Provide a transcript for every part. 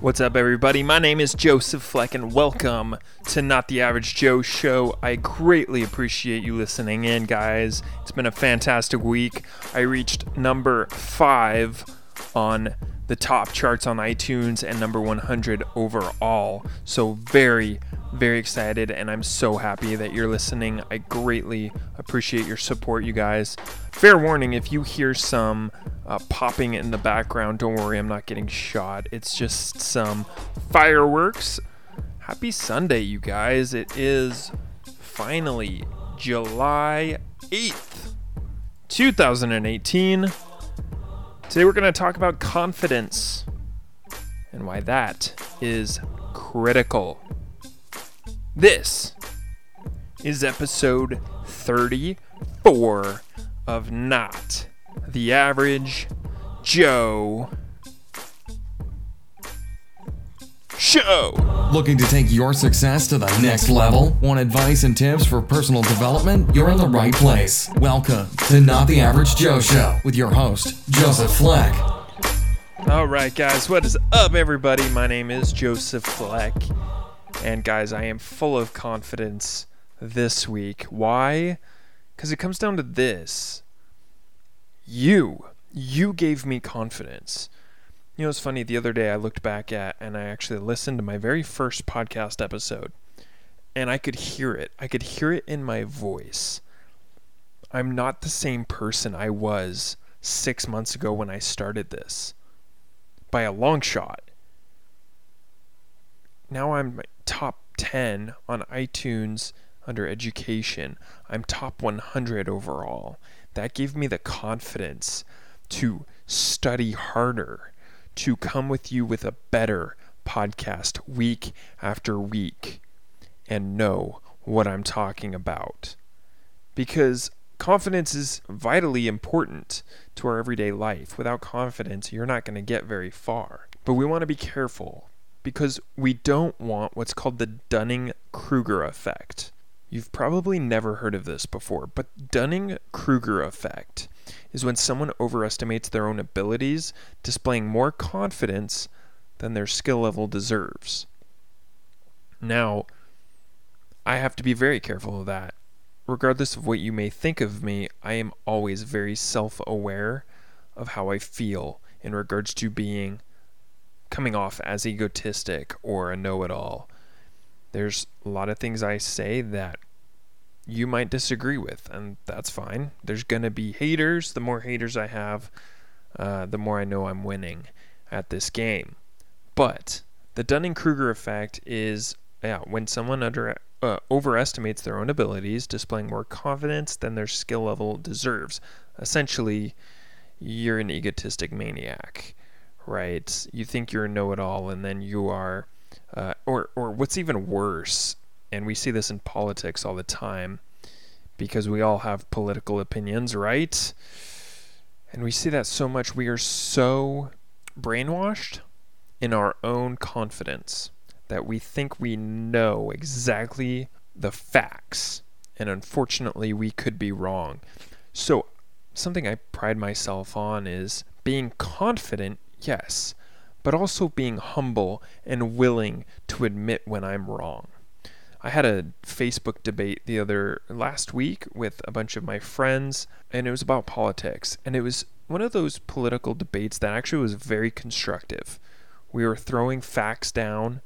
What's up, everybody? My name is Joseph Fleck, and welcome to Not the Average Joe Show. I greatly appreciate you listening in, guys. It's been a fantastic week. I reached number five on the top charts on iTunes and number 100 overall. So, very, very excited, and I'm so happy that you're listening. I greatly appreciate your support, you guys. Fair warning if you hear some uh, popping in the background, don't worry, I'm not getting shot. It's just some fireworks. Happy Sunday, you guys. It is finally July 8th, 2018. Today we're going to talk about confidence and why that is critical. This is episode 34 of Not the Average Joe Show. Looking to take your success to the next level? Want advice and tips for personal development? You're in the right place. Welcome to Not the Average Joe Show with your host, Joseph Fleck. All right, guys, what is up, everybody? My name is Joseph Fleck. And, guys, I am full of confidence this week. Why? Because it comes down to this you, you gave me confidence. You know, it's funny. The other day I looked back at and I actually listened to my very first podcast episode and I could hear it. I could hear it in my voice. I'm not the same person I was six months ago when I started this by a long shot. Now I'm top 10 on iTunes under education. I'm top 100 overall. That gave me the confidence to study harder to come with you with a better podcast week after week and know what I'm talking about. Because confidence is vitally important to our everyday life. Without confidence, you're not going to get very far. But we want to be careful because we don't want what's called the Dunning Kruger effect. You've probably never heard of this before, but Dunning Kruger effect is when someone overestimates their own abilities, displaying more confidence than their skill level deserves. Now, I have to be very careful of that. Regardless of what you may think of me, I am always very self aware of how I feel in regards to being coming off as egotistic or a know it all. There's a lot of things I say that you might disagree with, and that's fine. There's going to be haters. The more haters I have, uh, the more I know I'm winning at this game. But the Dunning Kruger effect is yeah, when someone under uh, overestimates their own abilities, displaying more confidence than their skill level deserves. Essentially, you're an egotistic maniac, right? You think you're a know-it-all, and then you are, uh, or or what's even worse, and we see this in politics all the time, because we all have political opinions, right? And we see that so much. We are so brainwashed in our own confidence that we think we know exactly the facts. And unfortunately, we could be wrong. So, something I pride myself on is being confident, yes, but also being humble and willing to admit when I'm wrong. I had a Facebook debate the other last week with a bunch of my friends, and it was about politics. And it was one of those political debates that actually was very constructive. We were throwing facts down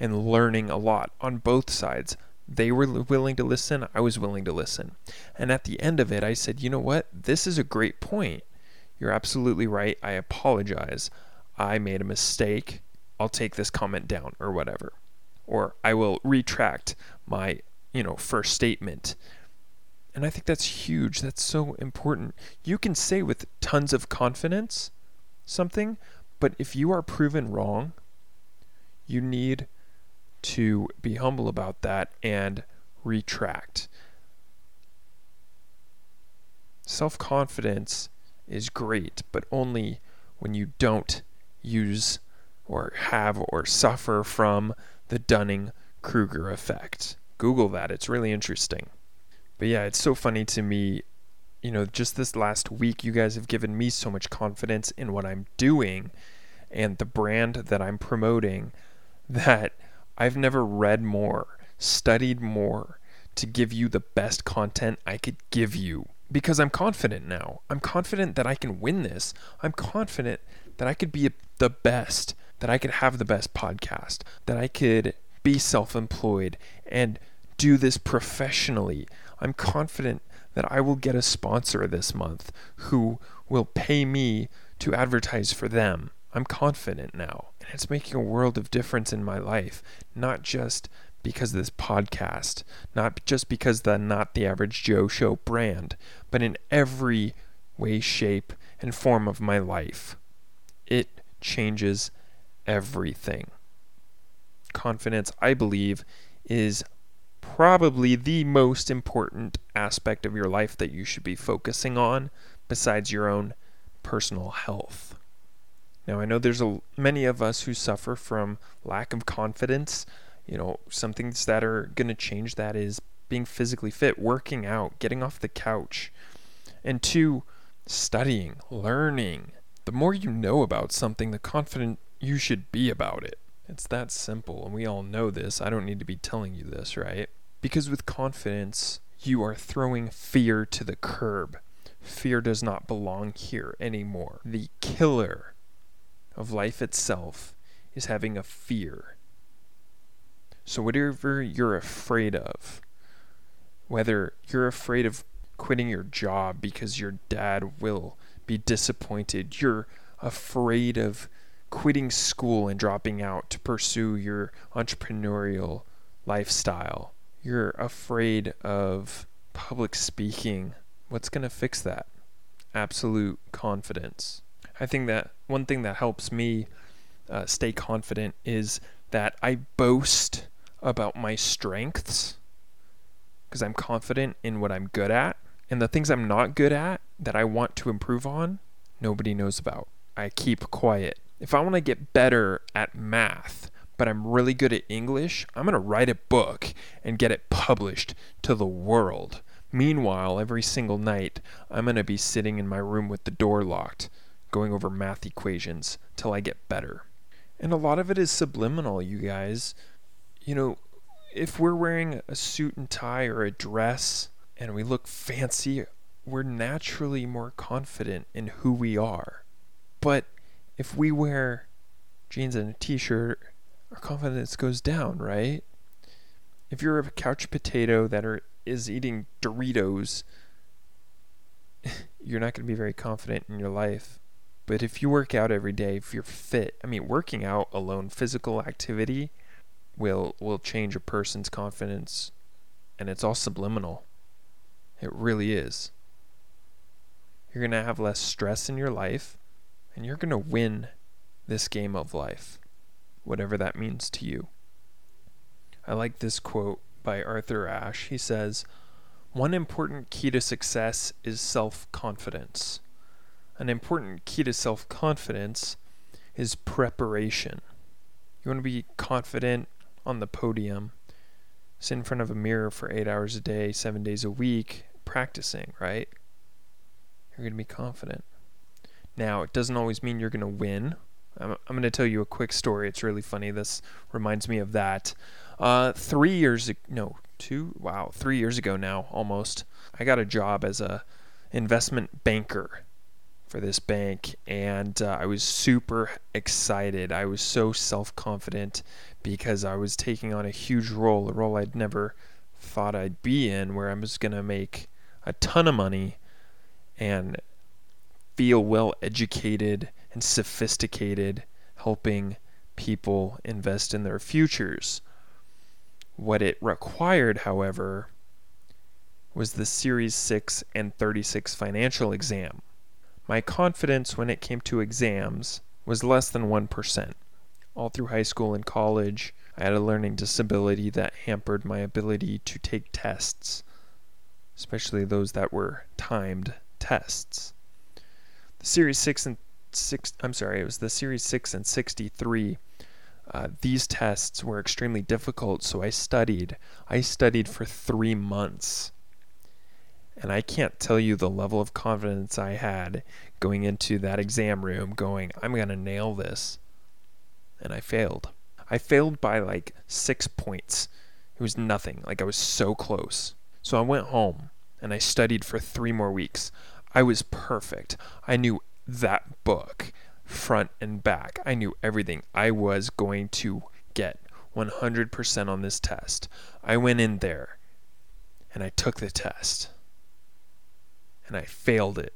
and learning a lot on both sides. They were willing to listen, I was willing to listen. And at the end of it, I said, you know what? This is a great point. You're absolutely right. I apologize. I made a mistake. I'll take this comment down or whatever or I will retract my, you know, first statement. And I think that's huge. That's so important. You can say with tons of confidence something, but if you are proven wrong, you need to be humble about that and retract. Self confidence is great, but only when you don't use or have or suffer from the Dunning Kruger effect. Google that, it's really interesting. But yeah, it's so funny to me. You know, just this last week, you guys have given me so much confidence in what I'm doing. and the brand that I'm promoting that I've never read more, studied more to give you the best content I could give you because I'm confident now. I'm confident that I can win this. I'm confident that I could be the best, that I could have the best podcast, that I could be self employed and do this professionally. I'm confident that I will get a sponsor this month who will pay me to advertise for them. I'm confident now. And it's making a world of difference in my life, not just because of this podcast, not just because the Not the Average Joe Show brand, but in every way, shape, and form of my life. It changes everything. Confidence, I believe, is probably the most important aspect of your life that you should be focusing on besides your own personal health. Now, I know there's a, many of us who suffer from lack of confidence you know, some things that are going to change that is being physically fit, working out, getting off the couch. And two, studying, learning. The more you know about something, the confident you should be about it. It's that simple, and we all know this. I don't need to be telling you this, right? Because with confidence, you are throwing fear to the curb. Fear does not belong here anymore. The killer of life itself is having a fear so, whatever you're afraid of, whether you're afraid of quitting your job because your dad will be disappointed, you're afraid of quitting school and dropping out to pursue your entrepreneurial lifestyle, you're afraid of public speaking, what's going to fix that? Absolute confidence. I think that one thing that helps me uh, stay confident is that I boast about my strengths because I'm confident in what I'm good at. And the things I'm not good at that I want to improve on, nobody knows about. I keep quiet. If I want to get better at math, but I'm really good at English, I'm going to write a book and get it published to the world. Meanwhile, every single night, I'm going to be sitting in my room with the door locked, going over math equations till I get better. And a lot of it is subliminal, you guys you know, if we're wearing a suit and tie or a dress and we look fancy, we're naturally more confident in who we are. But if we wear jeans and a t shirt, our confidence goes down, right? If you're a couch potato that are, is eating Doritos, you're not going to be very confident in your life. But if you work out every day, if you're fit, I mean, working out alone, physical activity, will will change a person's confidence and it's all subliminal. It really is. You're going to have less stress in your life and you're going to win this game of life, whatever that means to you. I like this quote by Arthur Ashe. He says, One important key to success is self confidence. An important key to self confidence is preparation. You want to be confident on the podium, sit in front of a mirror for eight hours a day, seven days a week, practicing, right? You're going to be confident. Now, it doesn't always mean you're going to win. I'm, I'm going to tell you a quick story. It's really funny. This reminds me of that. Uh, three years, no, two, wow, three years ago now, almost, I got a job as a investment banker for this bank and uh, I was super excited. I was so self-confident because I was taking on a huge role, a role I'd never thought I'd be in, where I was going to make a ton of money and feel well educated and sophisticated, helping people invest in their futures. What it required, however, was the Series 6 and 36 financial exam. My confidence when it came to exams was less than 1% all through high school and college. I had a learning disability that hampered my ability to take tests, especially those that were timed tests. The Series 6 and 6 I'm sorry, it was the Series 6 and 63. Uh, these tests were extremely difficult, so I studied. I studied for three months. And I can't tell you the level of confidence I had going into that exam room, going, I'm going to nail this. and I failed. I failed by like six points. It was nothing. Like I was so close. So I went home and I studied for three more weeks. I was perfect. I knew that book front and back. I knew everything. I was going to get 100% on this test. I went in there and I took the test and I failed it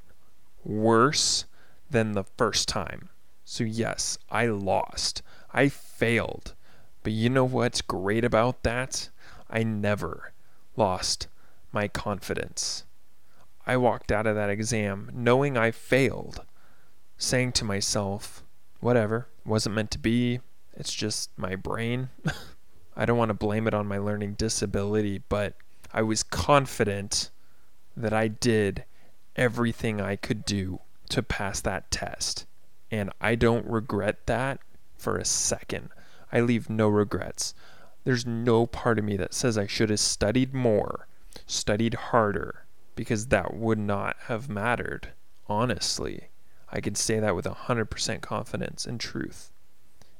worse than the first time. So, yes, I lost. I failed. But you know what's great about that? I never lost my confidence. I walked out of that exam knowing I failed, saying to myself, whatever, wasn't meant to be. It's just my brain. I don't want to blame it on my learning disability, but I was confident that I did everything I could do to pass that test. And I don't regret that for a second. I leave no regrets. There's no part of me that says I should have studied more, studied harder, because that would not have mattered, honestly. I can say that with 100% confidence and truth.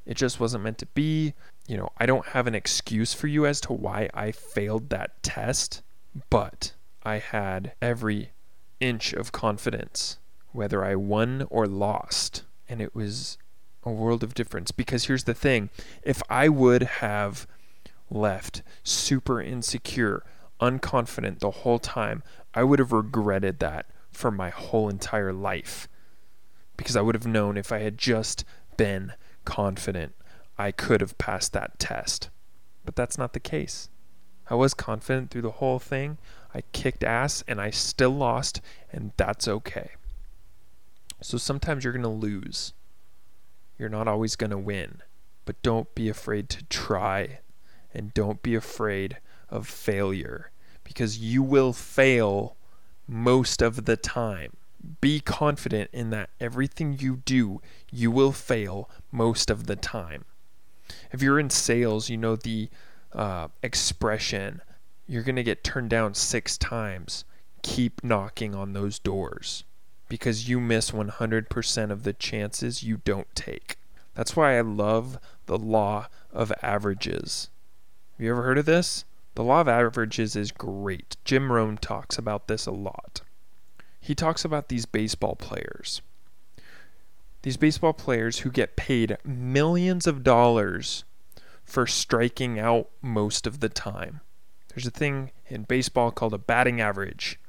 It just wasn't meant to be. You know, I don't have an excuse for you as to why I failed that test, but I had every inch of confidence, whether I won or lost. And it was a world of difference because here's the thing if I would have left super insecure, unconfident the whole time, I would have regretted that for my whole entire life. Because I would have known if I had just been confident, I could have passed that test. But that's not the case. I was confident through the whole thing. I kicked ass and I still lost, and that's okay. So sometimes you're going to lose. You're not always going to win. But don't be afraid to try, and don't be afraid of failure because you will fail most of the time. Be confident in that everything you do, you will fail most of the time. If you're in sales, you know the uh, expression you're going to get turned down six times. Keep knocking on those doors because you miss 100% of the chances you don't take. That's why I love the law of averages. Have you ever heard of this? The law of averages is great. Jim Rohn talks about this a lot. He talks about these baseball players. These baseball players who get paid millions of dollars for striking out most of the time. There's a thing in baseball called a batting average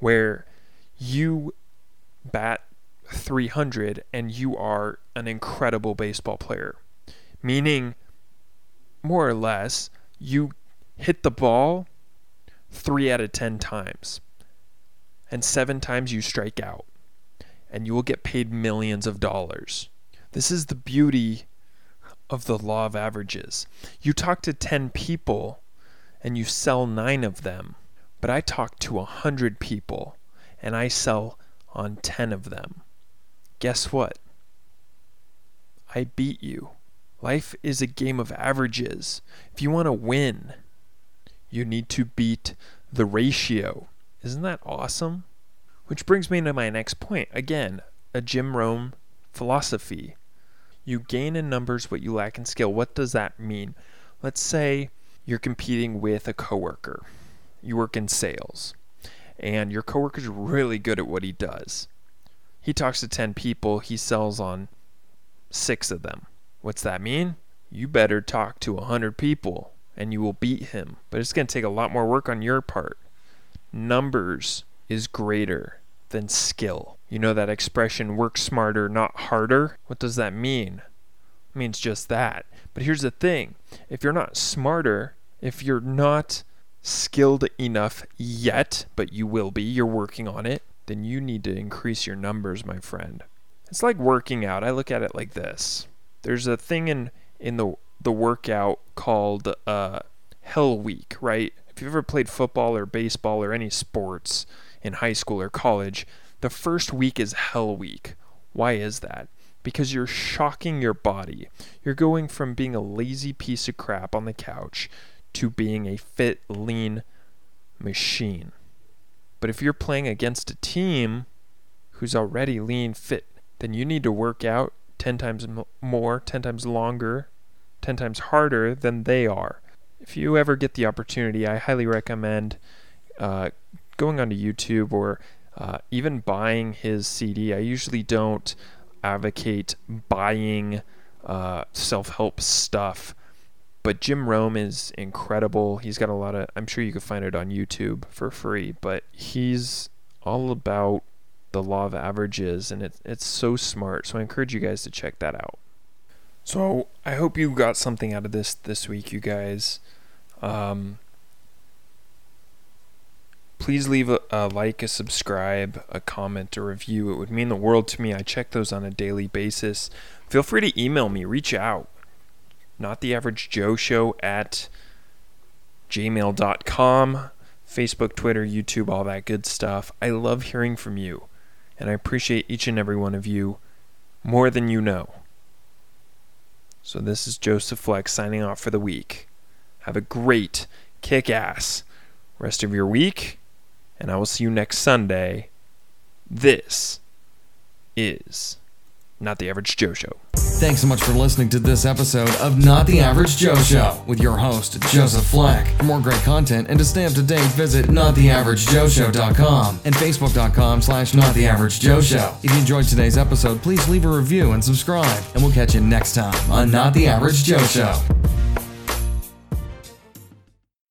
where you bat 300 and you are an incredible baseball player. Meaning, more or less, you hit the ball three out of 10 times, and seven times you strike out, and you will get paid millions of dollars. This is the beauty of the law of averages. You talk to 10 people and you sell nine of them. But I talk to a hundred people and I sell on 10 of them. Guess what? I beat you. Life is a game of averages. If you want to win, you need to beat the ratio. Isn't that awesome? Which brings me to my next point. Again, a Jim Rohn philosophy. You gain in numbers what you lack in skill. What does that mean? Let's say you're competing with a coworker. You work in sales, and your coworker's really good at what he does. He talks to 10 people, he sells on 6 of them. What's that mean? You better talk to 100 people and you will beat him. But it's going to take a lot more work on your part. Numbers is greater than skill. You know that expression work smarter, not harder? What does that mean? It means just that. But here's the thing if you're not smarter, if you're not skilled enough yet, but you will be, you're working on it, then you need to increase your numbers, my friend. It's like working out. I look at it like this. There's a thing in in the the workout called uh, Hell Week, right? If you've ever played football or baseball or any sports in high school or college, the first week is Hell Week. Why is that? because you're shocking your body. You're going from being a lazy piece of crap on the couch to being a fit, lean machine. But if you're playing against a team who's already lean, fit, then you need to work out 10 times more, 10 times longer, 10 times harder than they are. If you ever get the opportunity, I highly recommend uh, going onto YouTube or uh, even buying his CD. I usually don't advocate buying uh, self help stuff, but Jim Rohn is incredible. He's got a lot of, I'm sure you can find it on YouTube for free, but he's all about the law of averages and it, it's so smart. So I encourage you guys to check that out. So I hope you got something out of this this week, you guys. Um, please leave a, a, like, a subscribe, a comment, a review. It would mean the world to me. I check those on a daily basis. Feel free to email me, reach out. Not the average Joe show at gmail.com, Facebook, Twitter, YouTube, all that good stuff. I love hearing from you, and I appreciate each and every one of you more than you know. So, this is Joseph Flex signing off for the week. Have a great, kick ass rest of your week and I will see you next Sunday. This is Not the Average Joe Show. Thanks so much for listening to this episode of Not the Average Joe Show with your host, Joseph Fleck. For more great content and to stay up to date, visit nottheaveragejoeshow.com and facebook.com slash nottheaveragejoeshow. If you enjoyed today's episode, please leave a review and subscribe, and we'll catch you next time on Not the Average Joe Show.